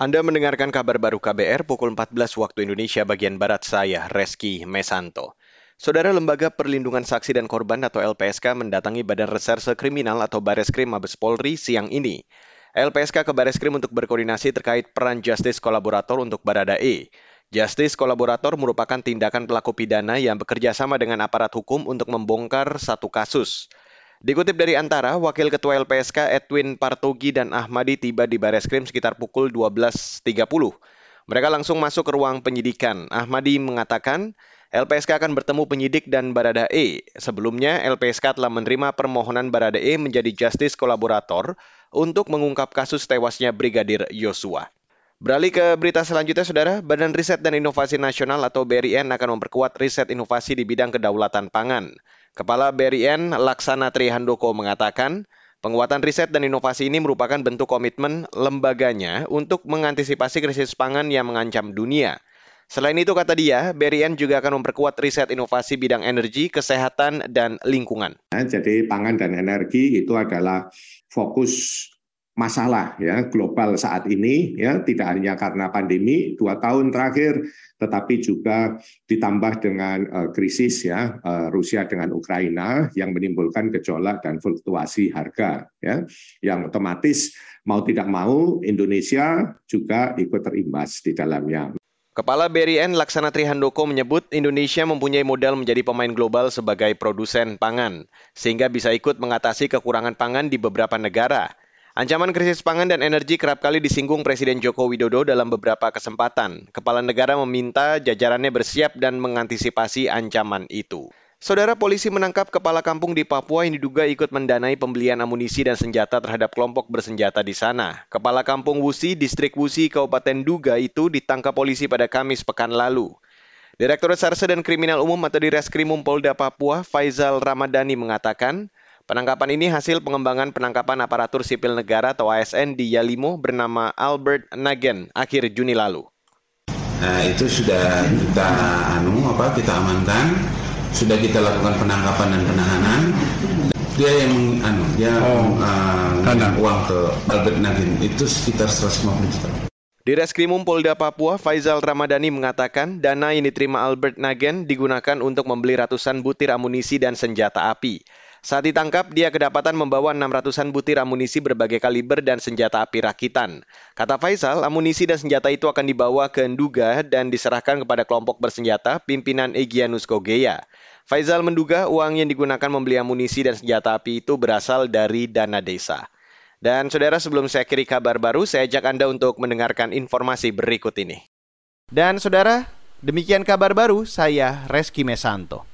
Anda mendengarkan kabar baru KBR pukul 14 waktu Indonesia bagian Barat saya, Reski Mesanto. Saudara Lembaga Perlindungan Saksi dan Korban atau LPSK mendatangi Badan Reserse Kriminal atau Bareskrim Mabes Polri siang ini. LPSK ke Bareskrim untuk berkoordinasi terkait peran Justice Kolaborator untuk Baradae. Justice Kolaborator merupakan tindakan pelaku pidana yang bekerja sama dengan aparat hukum untuk membongkar satu kasus. Dikutip dari Antara, Wakil Ketua LPSK Edwin Partogi dan Ahmadi tiba di Bareskrim sekitar pukul 12.30. Mereka langsung masuk ke ruang penyidikan. Ahmadi mengatakan, LPSK akan bertemu penyidik dan Baradae. Sebelumnya, LPSK telah menerima permohonan Baradae menjadi justice kolaborator untuk mengungkap kasus tewasnya Brigadir Yosua. Beralih ke berita selanjutnya, Saudara. Badan Riset dan Inovasi Nasional atau BRIN akan memperkuat riset inovasi di bidang kedaulatan pangan. Kepala BRIN Laksana Trihandoko mengatakan, penguatan riset dan inovasi ini merupakan bentuk komitmen lembaganya untuk mengantisipasi krisis pangan yang mengancam dunia. Selain itu, kata dia, BRIN juga akan memperkuat riset inovasi bidang energi, kesehatan, dan lingkungan. Jadi pangan dan energi itu adalah fokus masalah ya global saat ini ya tidak hanya karena pandemi dua tahun terakhir tetapi juga ditambah dengan uh, krisis ya uh, Rusia dengan Ukraina yang menimbulkan gejolak dan fluktuasi harga ya yang otomatis mau tidak mau Indonesia juga ikut terimbas di dalamnya. Kepala BRIN Laksana Trihandoko menyebut Indonesia mempunyai modal menjadi pemain global sebagai produsen pangan, sehingga bisa ikut mengatasi kekurangan pangan di beberapa negara. Ancaman krisis pangan dan energi kerap kali disinggung Presiden Joko Widodo dalam beberapa kesempatan. Kepala negara meminta jajarannya bersiap dan mengantisipasi ancaman itu. Saudara polisi menangkap kepala kampung di Papua yang diduga ikut mendanai pembelian amunisi dan senjata terhadap kelompok bersenjata di sana. Kepala kampung Wusi, distrik Wusi, Kabupaten Duga itu ditangkap polisi pada Kamis pekan lalu. Direktur Reserse dan Kriminal Umum atau Direskrimum Polda Papua, Faizal Ramadhani mengatakan, Penangkapan ini hasil pengembangan penangkapan aparatur sipil negara atau ASN di Yalimo bernama Albert Nagen akhir Juni lalu. Nah, itu sudah kita anu apa kita amankan, sudah kita lakukan penangkapan dan penahanan. Dia yang anu dia oh, uh, uang ke Albert Nagen itu sekitar 150 juta. Di Reskrimum Polda Papua, Faizal Ramadhani mengatakan dana yang diterima Albert Nagen digunakan untuk membeli ratusan butir amunisi dan senjata api. Saat ditangkap, dia kedapatan membawa 600-an butir amunisi berbagai kaliber dan senjata api rakitan. Kata Faisal, amunisi dan senjata itu akan dibawa ke Nduga dan diserahkan kepada kelompok bersenjata pimpinan Egyanus Kogeya. Faisal menduga uang yang digunakan membeli amunisi dan senjata api itu berasal dari dana desa. Dan saudara sebelum saya kiri kabar baru, saya ajak Anda untuk mendengarkan informasi berikut ini. Dan saudara, demikian kabar baru saya Reski Mesanto.